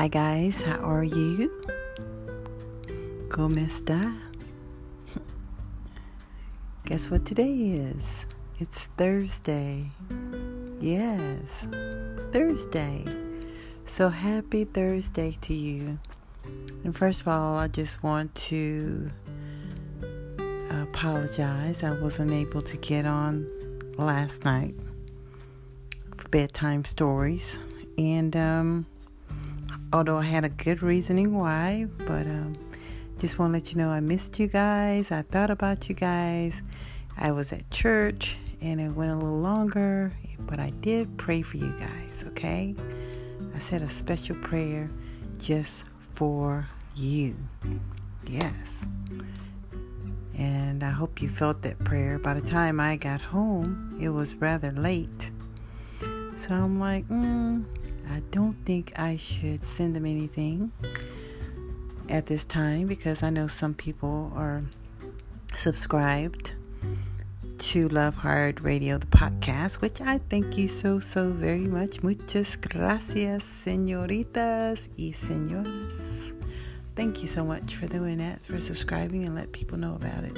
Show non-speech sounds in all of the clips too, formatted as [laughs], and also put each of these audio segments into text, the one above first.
Hi guys, how are you? ¿Cómo está? [laughs] Guess what today is? It's Thursday. Yes, Thursday. So happy Thursday to you. And first of all, I just want to apologize. I wasn't able to get on last night for bedtime stories. And um, although I had a good reasoning why, but um, just want to let you know I missed you guys. I thought about you guys. I was at church and it went a little longer, but I did pray for you guys, okay? I said a special prayer just for you. Yes. And I hope you felt that prayer. By the time I got home, it was rather late. So I'm like, mm, I don't think I should send them anything at this time because I know some people are subscribed to Love Hard Radio, the podcast, which I thank you so, so very much. Muchas gracias, señoritas y señores. Thank you so much for doing that, for subscribing and let people know about it.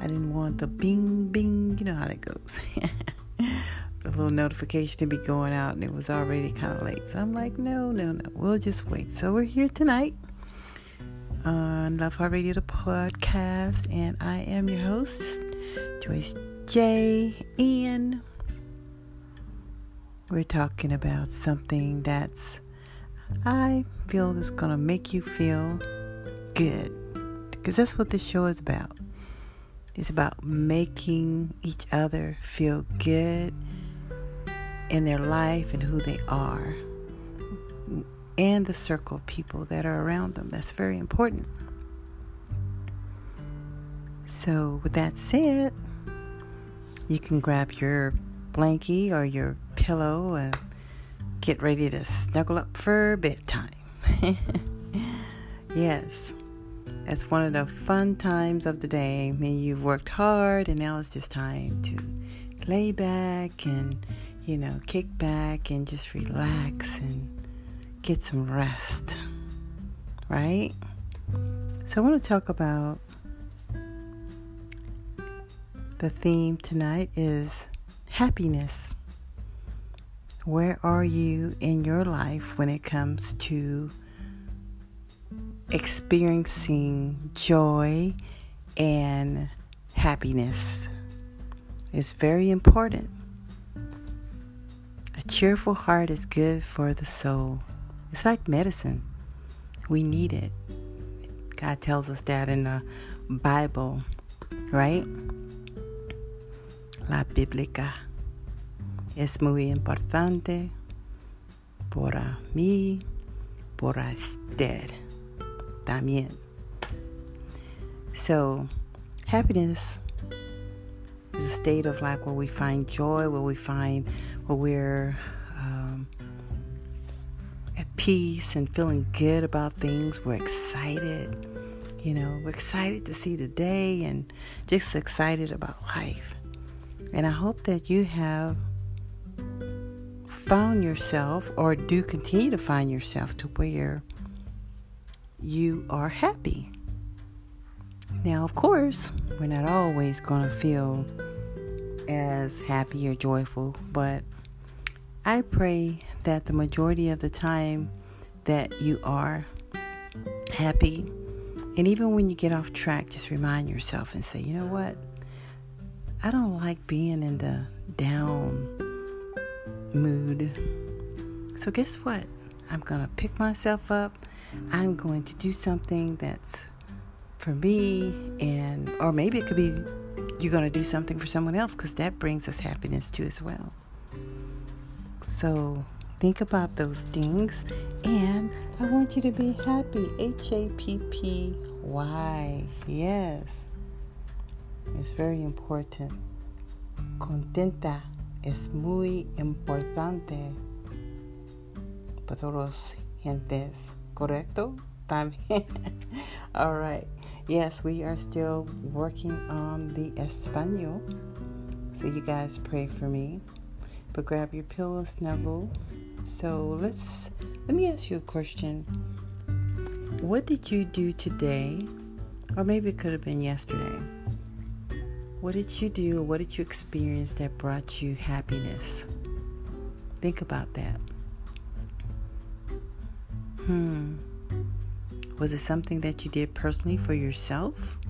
I didn't want the bing, bing, you know how that goes. [laughs] the little notification to be going out, and it was already kind of late. So I'm like, no, no, no, we'll just wait. So we're here tonight on Love Heart Radio, the podcast, and I am your host, Joyce J. And we're talking about something that's I feel is going to make you feel good because that's what this show is about. It's about making each other feel good in their life and who they are and the circle of people that are around them. That's very important. So, with that said, you can grab your blankie or your pillow and get ready to snuggle up for bedtime. [laughs] yes, that's one of the fun times of the day when you've worked hard and now it's just time to lay back and you know, kick back and just relax and get some rest, right? So, I want to talk about the theme tonight is happiness. Where are you in your life when it comes to experiencing joy and happiness? It's very important cheerful heart is good for the soul. It's like medicine. We need it. God tells us that in the Bible, right? La Bíblica es muy importante para mí, para usted también. So, happiness is a state of like where we find joy, where we find we're um, at peace and feeling good about things. We're excited. You know, we're excited to see the day and just excited about life. And I hope that you have found yourself or do continue to find yourself to where you are happy. Now, of course, we're not always going to feel as happy or joyful, but I pray that the majority of the time that you are happy, and even when you get off track, just remind yourself and say, you know what? I don't like being in the down mood. So, guess what? I'm going to pick myself up. I'm going to do something that's for me, and or maybe it could be you're going to do something for someone else because that brings us happiness too, as well. So think about those things, and I want you to be happy. H A P P Y. Yes. It's very important. Contenta es muy importante para todos gentes. ¿Correcto? También. [laughs] All right. Yes, we are still working on the Espanol. So you guys pray for me. But grab your pillow, snuggle. So let's let me ask you a question. What did you do today, or maybe it could have been yesterday? What did you do, what did you experience that brought you happiness? Think about that. Hmm. Was it something that you did personally for yourself?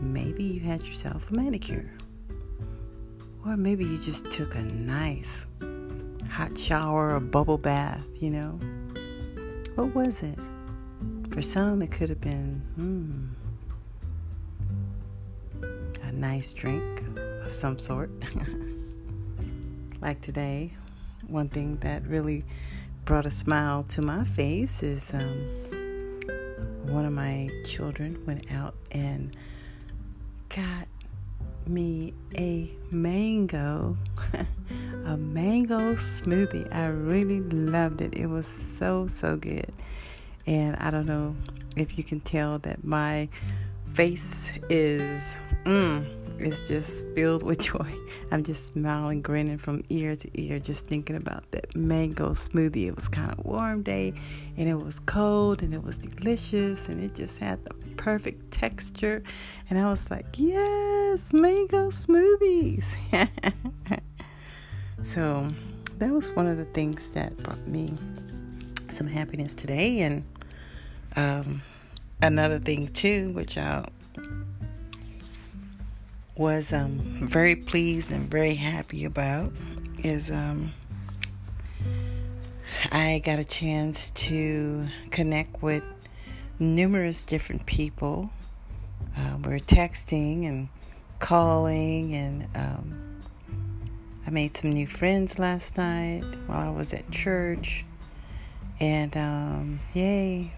Maybe you had yourself a manicure. Or maybe you just took a nice hot shower or bubble bath, you know? What was it? For some, it could have been, hmm, a nice drink of some sort. [laughs] like today, one thing that really brought a smile to my face is um, one of my children went out and got me a mango, [laughs] a mango smoothie. I really loved it. It was so, so good. And I don't know if you can tell that my face is, mm, is just filled with [laughs] joy. I'm just smiling, grinning from ear to ear, just thinking about that mango smoothie. It was kind of warm day and it was cold and it was delicious and it just had the perfect texture. And I was like, yes, mango smoothies. [laughs] so that was one of the things that brought me some happiness today. And um, another thing, too, which I was um, very pleased and very happy about, is um, I got a chance to connect with numerous different people. Uh, we are texting and calling, and um, I made some new friends last night while I was at church. And um, yay!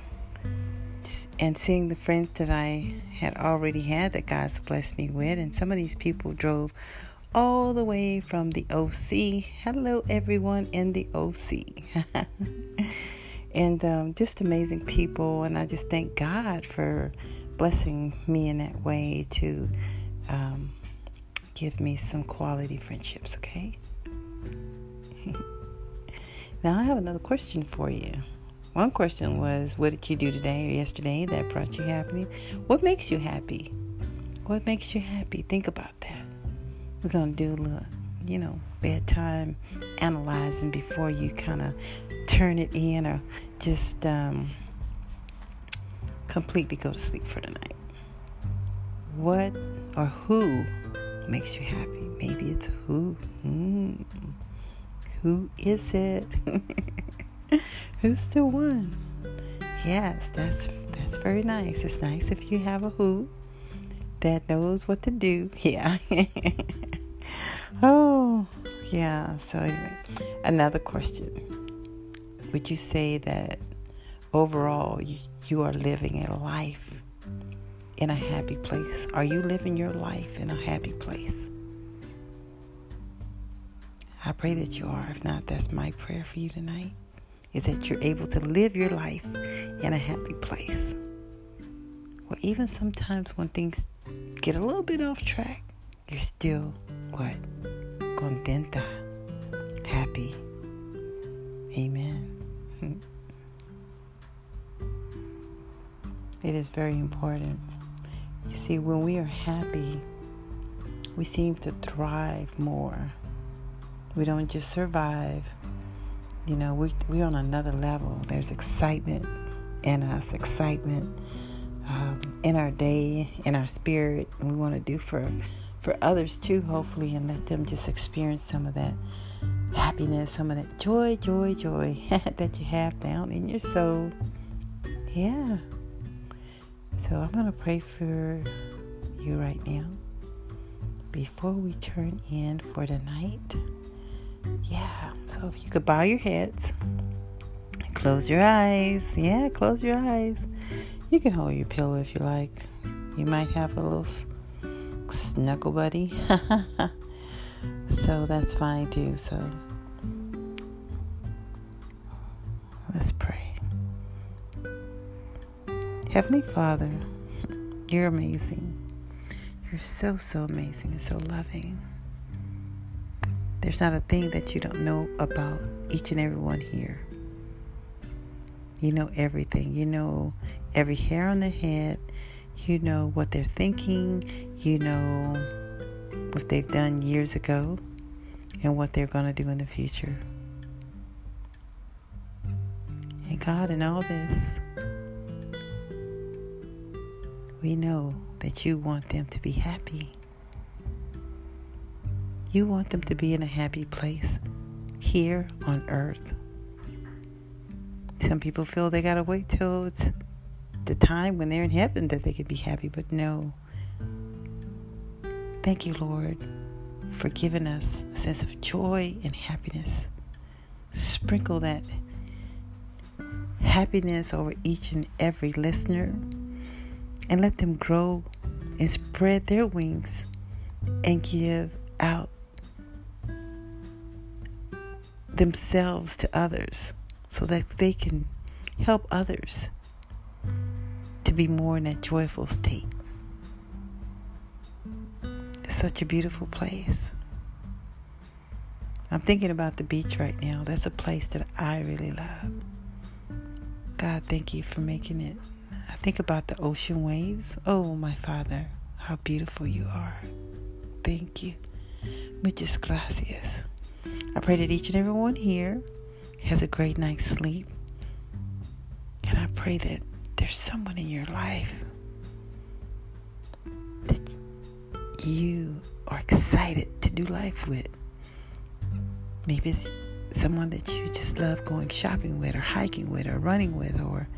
And seeing the friends that I had already had that God's blessed me with, and some of these people drove all the way from the OC. Hello, everyone in the OC. [laughs] and um, just amazing people. And I just thank God for blessing me in that way to um, give me some quality friendships, okay? [laughs] now, I have another question for you. One question was, What did you do today or yesterday that brought you happiness? What makes you happy? What makes you happy? Think about that. We're going to do a little, you know, bedtime analyzing before you kind of turn it in or just um, completely go to sleep for the night. What or who makes you happy? Maybe it's who. Mm. Who is it? [laughs] [laughs] Who's the one? Yes, that's that's very nice. It's nice if you have a who that knows what to do. [laughs] Yeah. oh, yeah. So anyway, another question would you say that overall you are living a life in a happy place? Are you living your life in a happy place? I pray that you are. If not, that's my prayer for you tonight. Is that you're able to live your life in a happy place. Or even sometimes when things get a little bit off track, you're still what? Contenta. Happy. Amen. [laughs] It is very important. You see, when we are happy, we seem to thrive more. We don't just survive. You know, we, we're on another level. There's excitement in us, excitement um, in our day, in our spirit, and we want to do for for others too, hopefully, and let them just experience some of that happiness, some of that joy, joy, joy [laughs] that you have down in your soul. Yeah. So I'm going to pray for you right now before we turn in for the night. Yeah. So if you could bow your heads, close your eyes. Yeah, close your eyes. You can hold your pillow if you like. You might have a little snuggle buddy. [laughs] so that's fine too. So let's pray. Heavenly Father, [laughs] you're amazing. You're so, so amazing and so loving. There's not a thing that you don't know about each and every one here. You know everything. You know every hair on their head. You know what they're thinking. You know what they've done years ago and what they're going to do in the future. And God, in all this, we know that you want them to be happy. You want them to be in a happy place here on earth. Some people feel they got to wait till it's the time when they're in heaven that they can be happy, but no. Thank you, Lord, for giving us a sense of joy and happiness. Sprinkle that happiness over each and every listener and let them grow and spread their wings and give out themselves to others so that they can help others to be more in that joyful state. It's such a beautiful place. I'm thinking about the beach right now. That's a place that I really love. God, thank you for making it. I think about the ocean waves. Oh, my Father, how beautiful you are. Thank you. Muchas gracias. I pray that each and every one here has a great night's sleep. And I pray that there's someone in your life that you are excited to do life with. Maybe it's someone that you just love going shopping with, or hiking with, or running with, or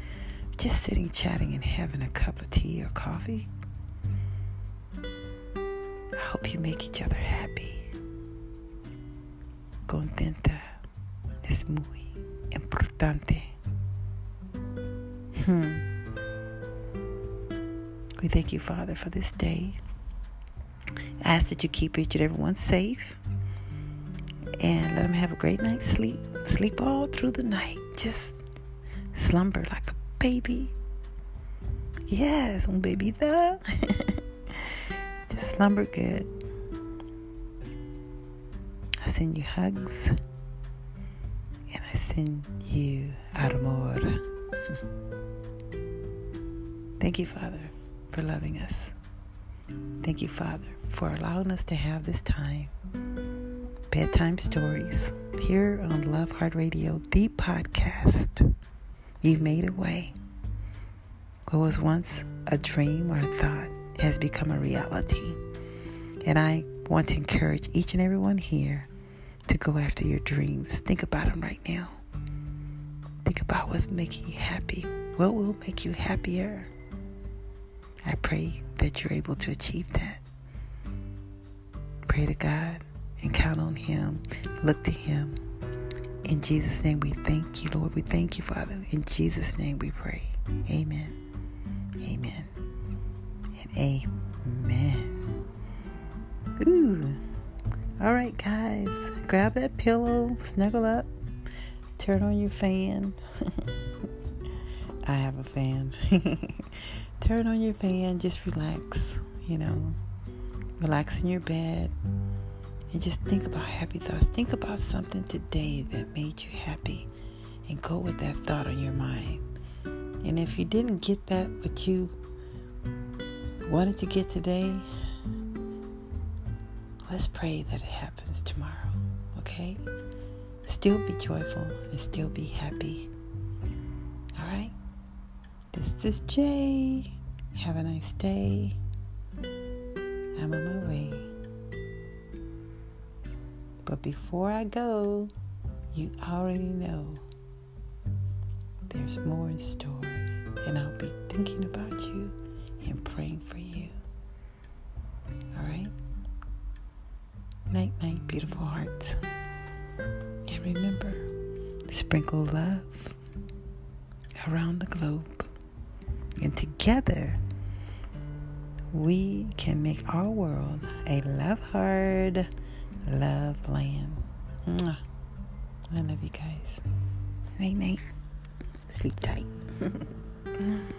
just sitting chatting and having a cup of tea or coffee. I hope you make each other happy. Contenta es muy importante. Hmm. We thank you, Father, for this day. I ask that you keep each and everyone safe and let them have a great night's sleep. Sleep all through the night. Just slumber like a baby. Yes, un bebida. [laughs] Just slumber good. Send you hugs and I send you amor. [laughs] Thank you, Father, for loving us. Thank you, Father, for allowing us to have this time. Bedtime stories here on Love Heart Radio, the podcast. You've made a way. What was once a dream or a thought has become a reality. And I want to encourage each and everyone here to go after your dreams. Think about them right now. Think about what's making you happy. What will make you happier? I pray that you're able to achieve that. Pray to God and count on Him. Look to Him. In Jesus' name we thank you, Lord. We thank you, Father. In Jesus' name we pray. Amen. Amen. And amen. Ooh. All right, guys. Grab that pillow, snuggle up, turn on your fan. [laughs] I have a fan. [laughs] turn on your fan, just relax, you know. Relax in your bed and just think about happy thoughts. Think about something today that made you happy and go with that thought on your mind. And if you didn't get that, but you wanted to get today, let's pray that it happens tomorrow, okay? Still be joyful and still be happy. All right? This is Jay. Have a nice day. I'm on my way. But before I go, you already know there's more in store, and I'll be thinking about you and praying for you. All right? Night, night, beautiful hearts. And remember, sprinkle love around the globe. And together, we can make our world a love hard, love land. Mwah. I love you guys. Night, night. Sleep tight. [laughs]